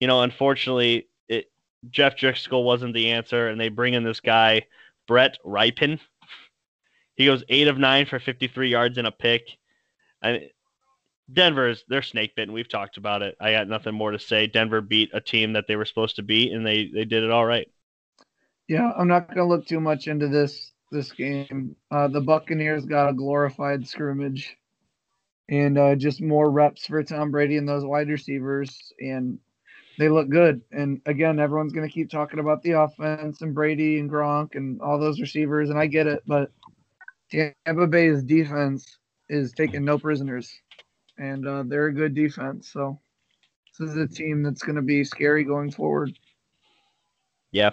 you know, unfortunately, it, Jeff Driskel wasn't the answer, and they bring in this guy, Brett Rypien he goes eight of nine for 53 yards and a pick. And is they're snake bitten. We've talked about it. I got nothing more to say. Denver beat a team that they were supposed to beat, and they they did it all right. Yeah, I'm not going to look too much into this this game. Uh, the Buccaneers got a glorified scrimmage, and uh, just more reps for Tom Brady and those wide receivers, and they look good. And again, everyone's going to keep talking about the offense and Brady and Gronk and all those receivers, and I get it, but Tampa Bay's defense is taking no prisoners, and uh, they're a good defense. So this is a team that's going to be scary going forward. Yeah.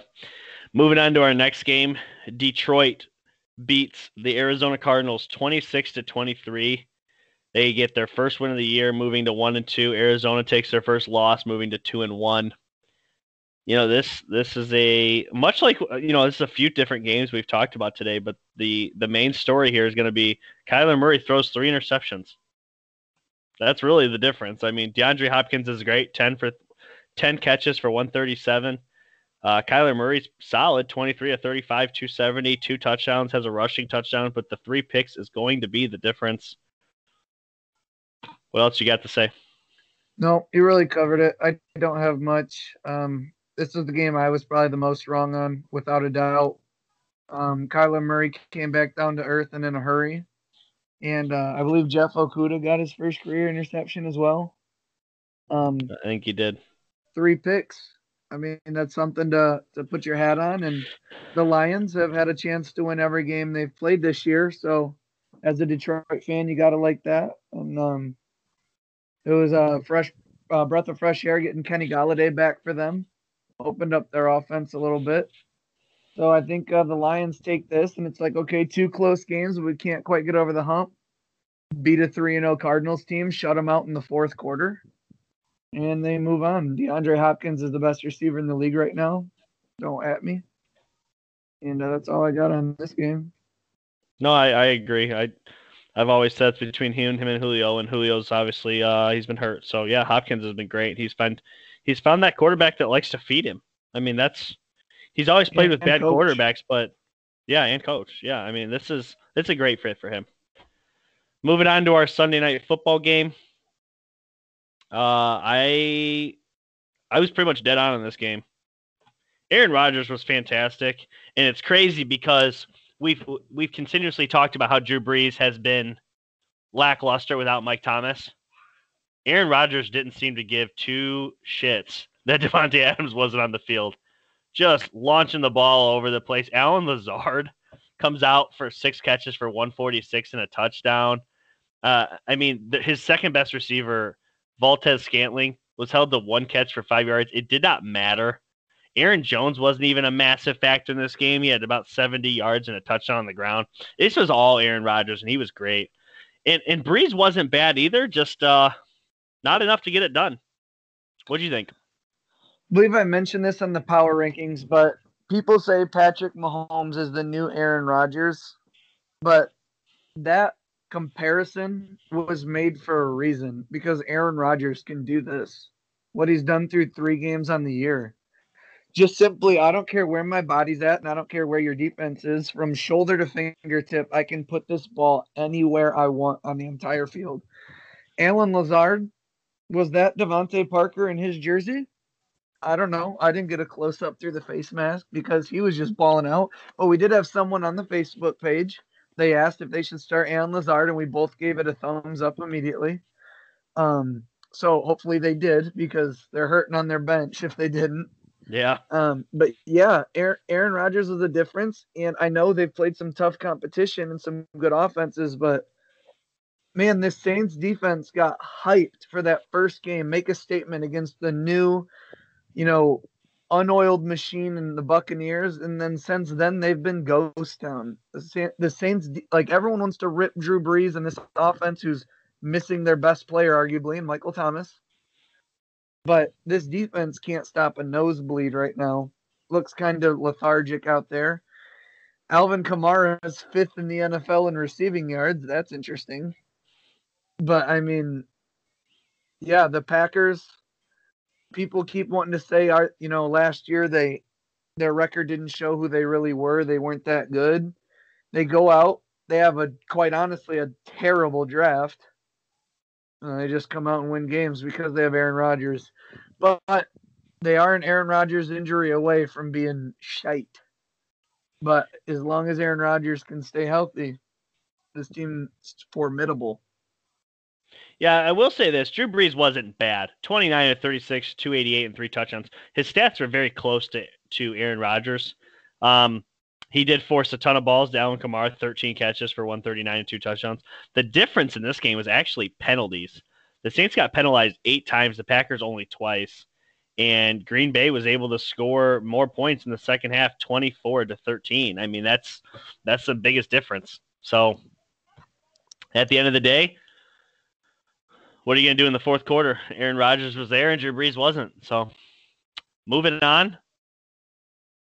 Moving on to our next game, Detroit beats the Arizona Cardinals 26 to 23. They get their first win of the year, moving to one and two. Arizona takes their first loss, moving to two and one you know this this is a much like you know this is a few different games we've talked about today but the the main story here is going to be Kyler Murray throws three interceptions that's really the difference I mean DeAndre Hopkins is great 10 for 10 catches for 137 uh, Kyler Murray's solid 23 of 35 270 two touchdowns has a rushing touchdown but the three picks is going to be the difference what else you got to say no, you really covered it. I don't have much. Um, this was the game I was probably the most wrong on, without a doubt. Um, Kyler Murray came back down to earth and in a hurry. And uh, I believe Jeff Okudah got his first career interception as well. Um, I think he did. Three picks. I mean, that's something to, to put your hat on. And the Lions have had a chance to win every game they've played this year. So, as a Detroit fan, you got to like that. And um, it was a fresh uh, breath of fresh air getting Kenny Golladay back for them. Opened up their offense a little bit. So I think uh, the Lions take this, and it's like, okay, two close games, we can't quite get over the hump. Beat a 3 0 Cardinals team, shut them out in the fourth quarter, and they move on. DeAndre Hopkins is the best receiver in the league right now. Don't at me. And uh, that's all I got on this game. No, I, I agree. I I've always said it's between him, him and Julio, and Julio's obviously uh, he's been hurt. So yeah, Hopkins has been great. He's found he's found that quarterback that likes to feed him. I mean, that's he's always played with bad coach. quarterbacks, but yeah, and coach. Yeah, I mean, this is it's a great fit for him. Moving on to our Sunday night football game. Uh, I I was pretty much dead on in this game. Aaron Rodgers was fantastic, and it's crazy because we've we've continuously talked about how Drew Brees has been lackluster without Mike Thomas. Aaron Rodgers didn't seem to give two shits that [LAUGHS] Davante Adams wasn't on the field just launching the ball over the place. Allen Lazard [LAUGHS] comes out for six catches for 146 and a touchdown. Uh, I mean, the, his second best receiver, Valdes-Scantling, was held to one catch for five yards. It did not matter. Aaron Jones wasn't even a massive factor in this game. He had about 70 yards and a touchdown on the ground. This was all Aaron Rodgers, and he was great. And and Brees wasn't bad either, just uh, not enough to get it done. What do you think? Believe I mentioned this on the power rankings, but people say Patrick Mahomes is the new Aaron Rodgers, but that comparison was made for a reason because Aaron Rodgers can do this. What he's done through three games on the year. Just simply, I don't care where my body's at, and I don't care where your defense is. From shoulder to fingertip, I can put this ball anywhere I want on the entire field. Allen Lazard, was that DeVante Parker in his jersey? I don't know. I didn't get a close up through the face mask because he was just balling out. But we did have someone on the Facebook page. They asked if they should start Allen Lazard, and we both gave it a thumbs up immediately. Um, so hopefully they did because they're hurting on their bench if they didn't. Yeah. Um, but yeah, Aaron, Aaron Rodgers was the difference, and I know they've played some tough competition and some good offenses, but man, this Saints defense got hyped for that first game, make a statement against the new you know, unoiled machine in the Buccaneers, and then since then they've been ghost town. The, Saints, like everyone wants to rip Drew Brees and this offense, who's missing their best player arguably, and Michael Thomas. But this defense can't stop a nosebleed right now. Looks kind of lethargic out there. Alvin Kamara is fifth in the NFL in receiving yards. That's interesting. But I mean, yeah, the Packers people keep wanting to say, "Are you know, last year they their record didn't show who they really were. They weren't that good. They go out, they have a quite honestly a terrible draft. They just come out and win games because they have Aaron Rodgers. But they are an Aaron Rodgers injury away from being shite. But as long as Aaron Rodgers can stay healthy, this team's formidable. Yeah, I will say this: Drew Brees wasn't bad. Twenty nine to thirty six, two eighty eight, and three touchdowns. His stats were very close to to Aaron Rodgers. Um, he did force a ton of balls to Alvin Kamara, 13 catches for 139 and two touchdowns. The difference in this game was actually penalties. The Saints got penalized eight times, the Packers only twice. And Green Bay was able to score more points in the second half, 24 to 13. I mean, that's that's the biggest difference. So at the end of the day, what are you going to do in the fourth quarter? Aaron Rodgers was there and Drew Brees wasn't. So moving on.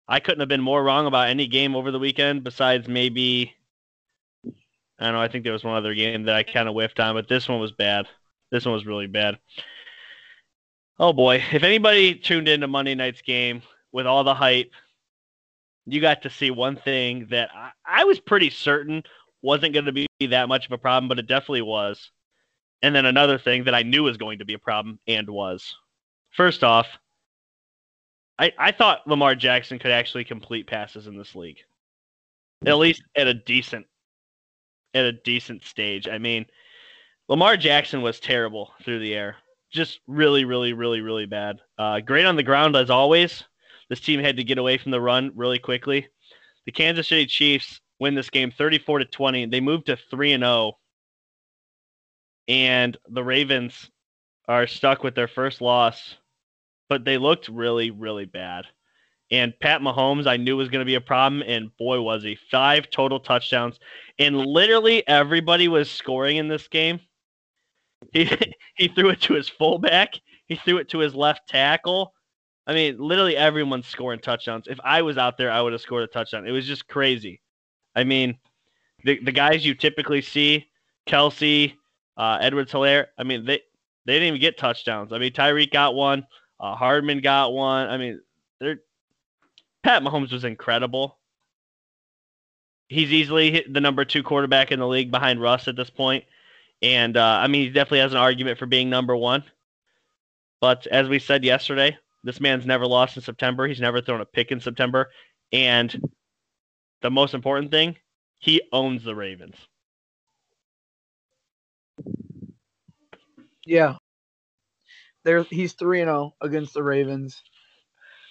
I couldn't have been more wrong about any game over the weekend besides maybe I don't know, I think there was one other game that I kind of whiffed on, but this one was bad. This one was really bad. Oh boy, if anybody tuned into Monday night's game with all the hype, you got to see one thing that I, I was pretty certain wasn't going to be that much of a problem, but it definitely was. And then another thing that I knew was going to be a problem and was. First off, I, I thought Lamar Jackson could actually complete passes in this league. at least at a decent at a decent stage. I mean, Lamar Jackson was terrible through the air. Just really, really, really, really bad. Uh, great on the ground as always. This team had to get away from the run really quickly. The Kansas City Chiefs win this game 34 to 20. They moved to 3 and 0. And the Ravens are stuck with their first loss, but they looked really, really bad. And Pat Mahomes, I knew was going to be a problem, and boy, was he. Five total touchdowns. And literally everybody was scoring in this game. [LAUGHS] He, he threw it to his fullback, he threw it to his left tackle. I mean, literally everyone's scoring touchdowns. If I was out there, I would have scored a touchdown. It was just crazy. I mean, the, the guys you typically see, Kelce, uh, Edwards Helaire, I mean, they, they didn't even get touchdowns. I mean, Tyreek got one, uh, Hardman got one. I mean, they're Pat Mahomes was incredible. He's easily the number two quarterback in the league behind Russ at this point. And uh, I mean, he definitely has an argument for being number one. But as we said yesterday, this man's never lost in September. He's never thrown a pick in September. And the most important thing, he owns the Ravens. Yeah. There he's 3 and 0 against the Ravens.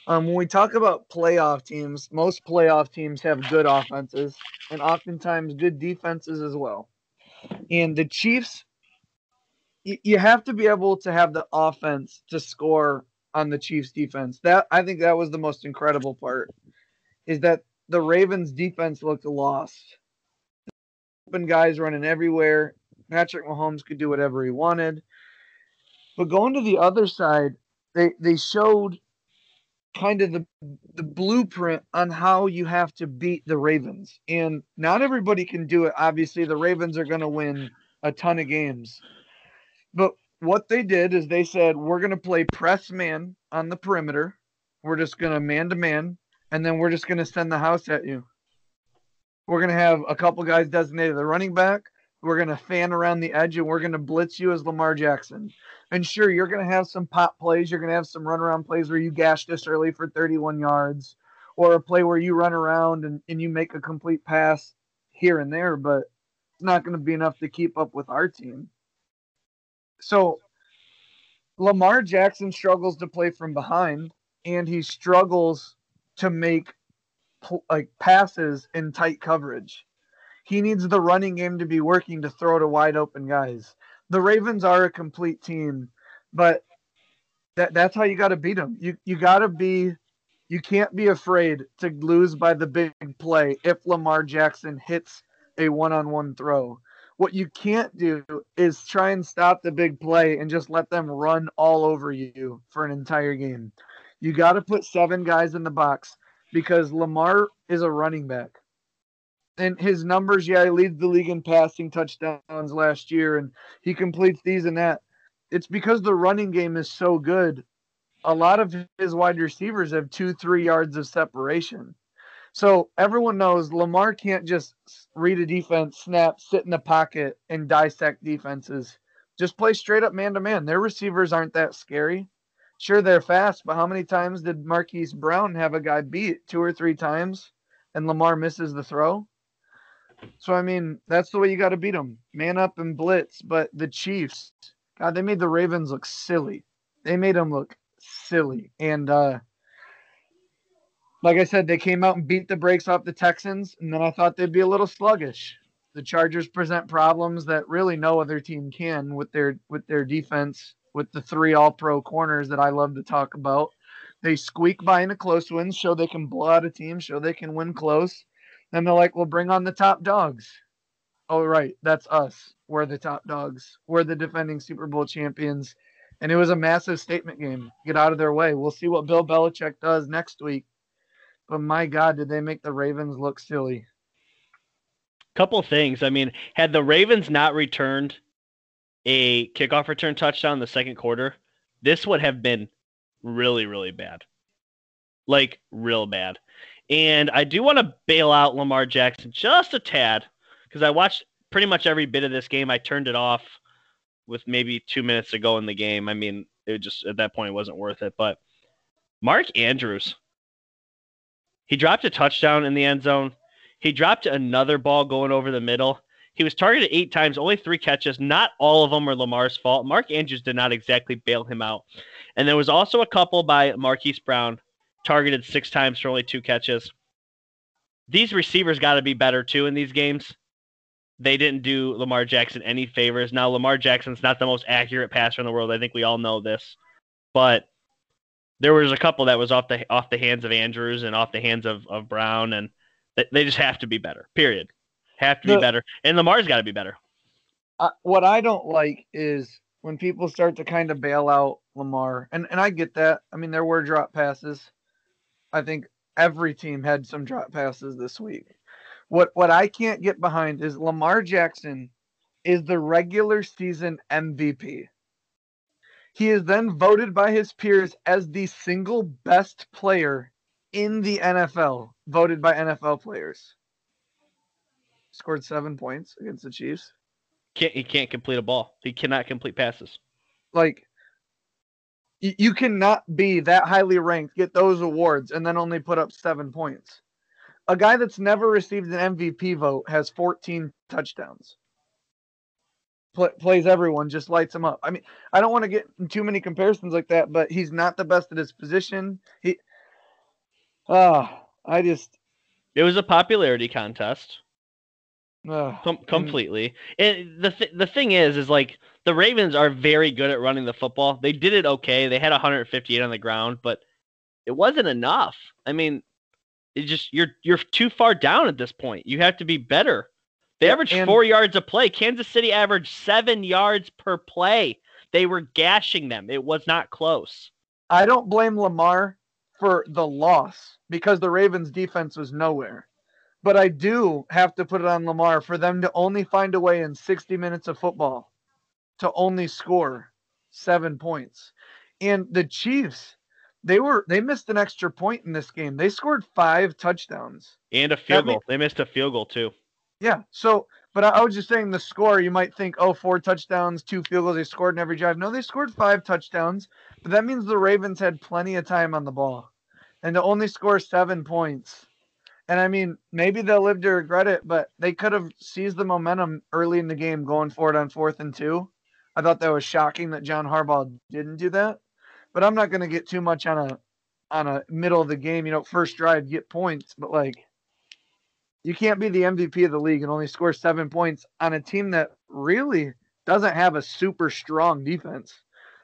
Um, when we talk about playoff teams, most playoff teams have good offenses and oftentimes good defenses as well. And the Chiefs, you, you have to be able to have the offense to score on the Chiefs defense. That I think that was the most incredible part is that the Ravens defense looked lost. Open guys running everywhere. Patrick Mahomes could do whatever he wanted. But going to the other side, they they showed kind of the the blueprint on how you have to beat the Ravens. And not everybody can do it. Obviously, the Ravens are going to win a ton of games. But what they did is they said, we're going to play press man on the perimeter. We're just going to man to man, and then we're just going to send the house at you. We're going to have a couple guys designated the running back. We're going to fan around the edge, and we're going to blitz you as Lamar Jackson. And sure, you're going to have some pop plays. You're going to have some runaround plays where you gash this early for 31 yards, or a play where you run around and, and you make a complete pass here and there, but it's not going to be enough to keep up with our team. So Lamar Jackson struggles to play from behind, and he struggles to make like passes in tight coverage. He needs the running game to be working to throw to wide open guys the Ravens are a complete team, but that that's how you got to beat them. You you got to be you can't be afraid to lose by the big play if Lamar Jackson hits a one-on-one throw. What you can't do is try and stop the big play and just let them run all over you for an entire game. You got to put seven guys in the box because Lamar is a running back and his numbers, yeah, he leads the league in passing touchdowns last year, and he completes these and that. It's because the running game is so good. A lot of his wide receivers have two, three yards of separation. So everyone knows Lamar can't just read a defense, snap, sit in the pocket, and dissect defenses. Just play straight up man to man. Their receivers aren't that scary. Sure, they're fast, but how many times did Marquise Brown have a guy beat? Two or three times, and Lamar misses the throw? So I mean, that's the way you got to beat them. Man up and blitz. But the Chiefs, God, they made the Ravens look silly. They made them look silly. And uh like I said, they came out and beat the brakes off the Texans, and then I thought they'd be a little sluggish. The Chargers present problems that really no other team can with their with their defense, with the three all pro corners that I love to talk about. They squeak by in a close win, show they can blow out a team, show they can win close. Then they're like, well, bring on the top dogs. Oh, right. That's us. We're the top dogs. We're the defending Super Bowl champions. And it was a massive statement game. Get out of their way. We'll see what Bill Belichick does next week. But my God, did they make the Ravens look silly? Couple things. I mean, had the Ravens not returned a kickoff return touchdown in the second quarter, this would have been really, really bad. Like, real bad. And I do want to bail out Lamar Jackson just a tad because I watched pretty much every bit of this game. I turned it off with maybe two minutes to go in the game. I mean, it just at that point it wasn't worth it. But Mark Andrews, he dropped a touchdown in the end zone. He dropped another ball going over the middle. He was targeted eight times, only three catches. Not all of them were Lamar's fault. Mark Andrews did not exactly bail him out. And there was also a couple by Marquise Brown, targeted six times for only two catches. These receivers got to be better too in these games. They didn't do Lamar Jackson any favors. Now, Lamar Jackson's not the most accurate passer in the world. I think we all know this. But there was a couple that was off the off the hands of Andrews and off the hands of, of Brown, and they just have to be better. Period. Have to be better, and Lamar's got to be better. Uh, what I don't like is when people start to kind of bail out Lamar, and and I get that. I mean, there were drop passes. I think every team had some drop passes this week. What what I can't get behind is Lamar Jackson is the regular season MVP. He is then voted by his peers as the single best player in the NFL, voted by NFL players. Scored seven points against the Chiefs. Can't he can't complete a ball. He cannot complete passes. Like you cannot be that highly ranked, get those awards, and then only put up seven points. A guy that's never received an MVP vote has 14 touchdowns. Play, plays everyone, just lights him up. I mean, I don't want to get too many comparisons like that, but he's not the best at his position. He, ah, uh, I just. It was a popularity contest. Com- mm. completely. And, and the th- the thing is, is like the Ravens are very good at running the football. They did it okay. They had 158 on the ground, but it wasn't enough. I mean, it just you're you're too far down at this point. You have to be better. They yeah, averaged four yards a play. Kansas City averaged seven yards per play. They were gashing them. It was not close. I don't blame Lamar for the loss because the Ravens defense was nowhere. But I do have to put it on Lamar for them to only find a way in 60 minutes of football to only score seven points. And the Chiefs, they were they missed an extra point in this game. They scored five touchdowns and a field goal. they missed a field goal too. Yeah. So, but I, I was just saying the score. You might think, oh, four touchdowns, two field goals. They scored in every drive. No, they scored five touchdowns. But that means the Ravens had plenty of time on the ball, and to only score seven points. And I mean, maybe they'll live to regret it, but they could have seized the momentum early in the game, going forward on fourth and two I thought that was shocking that John Harbaugh didn't do that. But I'm not going to get too much on a on a middle of the game, you know, first drive get points, but like you can't be the MVP of the league and only score 7 points on a team that really doesn't have a super strong defense.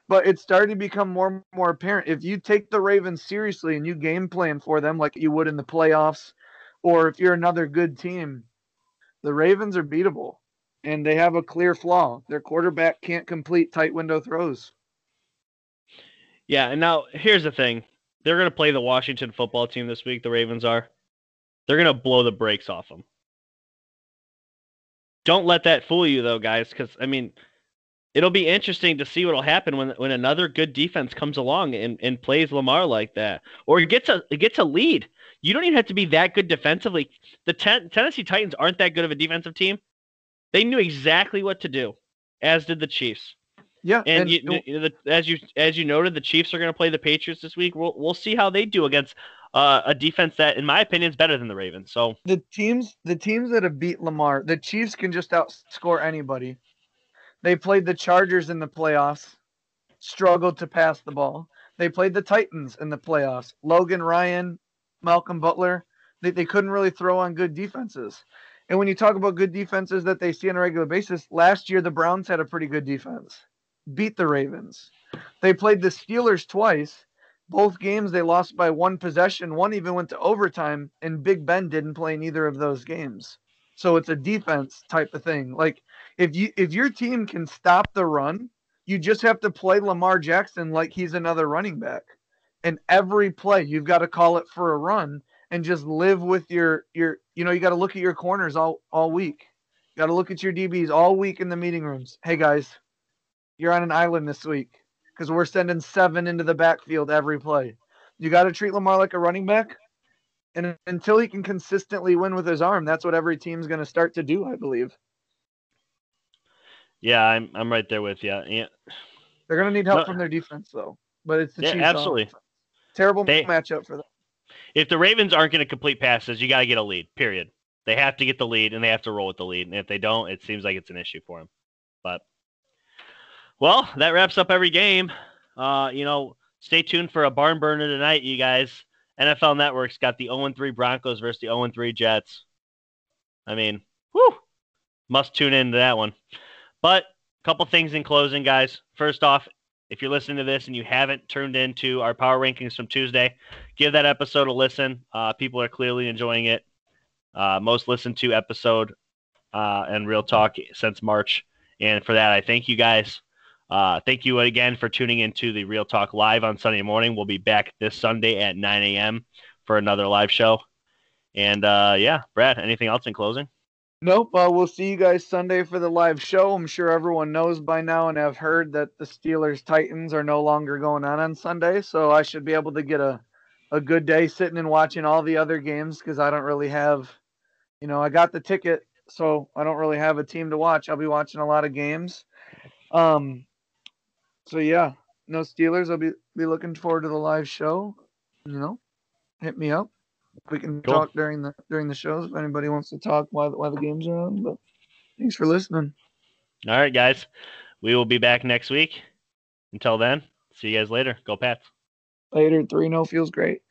But it's starting to become more and more apparent if you take the Ravens seriously and you game plan for them like you would in the playoffs or if you're another good team, the Ravens are beatable and they have a clear flaw. Their quarterback can't complete tight window throws. Yeah, and now here's the thing. They're going to play the Washington football team this week, the Ravens are. They're going to blow the brakes off them. Don't let that fool you though, guys, cuz I mean, it'll be interesting to see what'll happen when when another good defense comes along and, and plays Lamar like that or gets a gets a lead. You don't even have to be that good defensively. The ten, Tennessee Titans aren't that good of a defensive team. They knew exactly what to do, as did the Chiefs. Yeah, and, and you, the, as you as you noted, the Chiefs are going to play the Patriots this week. We'll we'll see how they do against uh, a defense that, in my opinion, is better than the Ravens. So the teams the teams that have beat Lamar, the Chiefs can just outscore anybody. They played the Chargers in the playoffs, struggled to pass the ball. They played the Titans in the playoffs. Logan Ryan, Malcolm Butler, they, they couldn't really throw on good defenses. And when you talk about good defenses that they see on a regular basis, last year the Browns had a pretty good defense, beat the Ravens. They played the Steelers twice. Both games they lost by one possession. One even went to overtime, and Big Ben didn't play in either of those games. So it's a defense type of thing. Like if you if your team can stop the run, you just have to play Lamar Jackson like he's another running back. And every play you've got to call it for a run and just live with your your you know you got to look at your corners all all week. You got to look at your dbs all week in the meeting rooms. Hey guys you're on an island this week because we're sending seven into the backfield every play. You got to treat lamar like a running back and until he can consistently win with his arm that's what every team's going to start to do i believe. Yeah i'm, I'm right there with you yeah. They're going to need help no. from their defense though but it's the yeah, Chiefs absolutely. offense. Terrible they, matchup for them if the Ravens aren't going to complete passes, you got to get a lead. Period. They have to get the lead and they have to roll with the lead. And if they don't, it seems like it's an issue for them. But well, that wraps up every game. Uh, you know, stay tuned for a barn burner tonight, you guys. NFL Network's got the 0 3 Broncos versus the 0 3 Jets. I mean, whew, must tune into that one. But a couple things in closing, guys. First off, if you're listening to this and you haven't turned into our power rankings from Tuesday, give that episode a listen. Uh, people are clearly enjoying it. Uh, most listened to episode uh, and real talk since March. And for that, I thank you guys. Uh, thank you again for tuning into the Real Talk Live on Sunday morning. We'll be back this Sunday at 9 a.m. for another live show. And uh, yeah, Brad, anything else in closing? Nope. Uh, we'll see you guys Sunday for the live show. I'm sure everyone knows by now and have heard that the Steelers Titans are no longer going on on Sunday. So I should be able to get a, a good day sitting and watching all the other games because I don't really have, you know, I got the ticket, so I don't really have a team to watch. I'll be watching a lot of games. Um, so yeah, no Steelers. I'll be be looking forward to the live show. You know, hit me up. We can cool. talk during the during the shows if anybody wants to talk while while the games are on. But thanks for listening. All right, guys. We will be back next week. Until then, see you guys later. Go Pats. Later. 3 0 feels great.